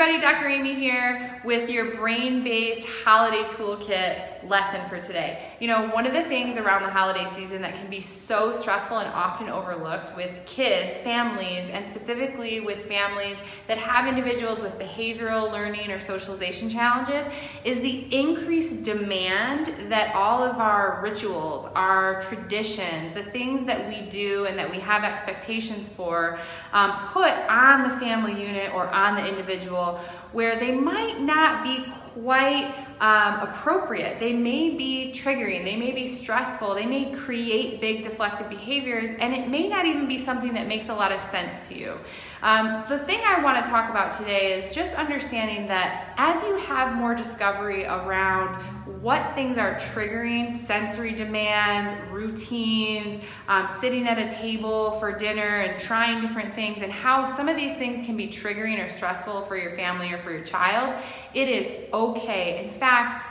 everybody, Dr. Amy here with your brain-based holiday toolkit lesson for today. You know, one of the things around the holiday season that can be so stressful and often overlooked with kids, families, and specifically with families that have individuals with behavioral learning or socialization challenges is the increased demand that all of our rituals, our traditions, the things that we do and that we have expectations for um, put on the family unit or on the individual where they might not be quite um, appropriate. They may be triggering, they may be stressful, they may create big deflective behaviors, and it may not even be something that makes a lot of sense to you. Um, the thing I want to talk about today is just understanding that as you have more discovery around what things are triggering sensory demands, routines, um, sitting at a table for dinner and trying different things, and how some of these things can be triggering or stressful for your family or for your child, it is okay. In fact,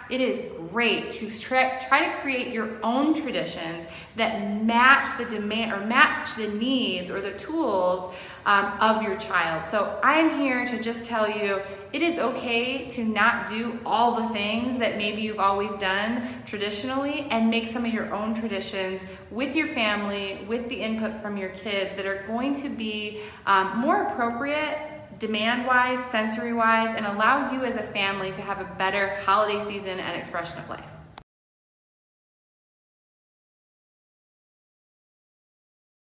it is great to try, try to create your own traditions that match the demand or match the needs or the tools um, of your child. So I'm here to just tell you it is okay to not do all the things that maybe you've always done traditionally and make some of your own traditions with your family, with the input from your kids that are going to be um, more appropriate demand wise, sensory wise, and allow you as a family to have a better holiday season and expression of life.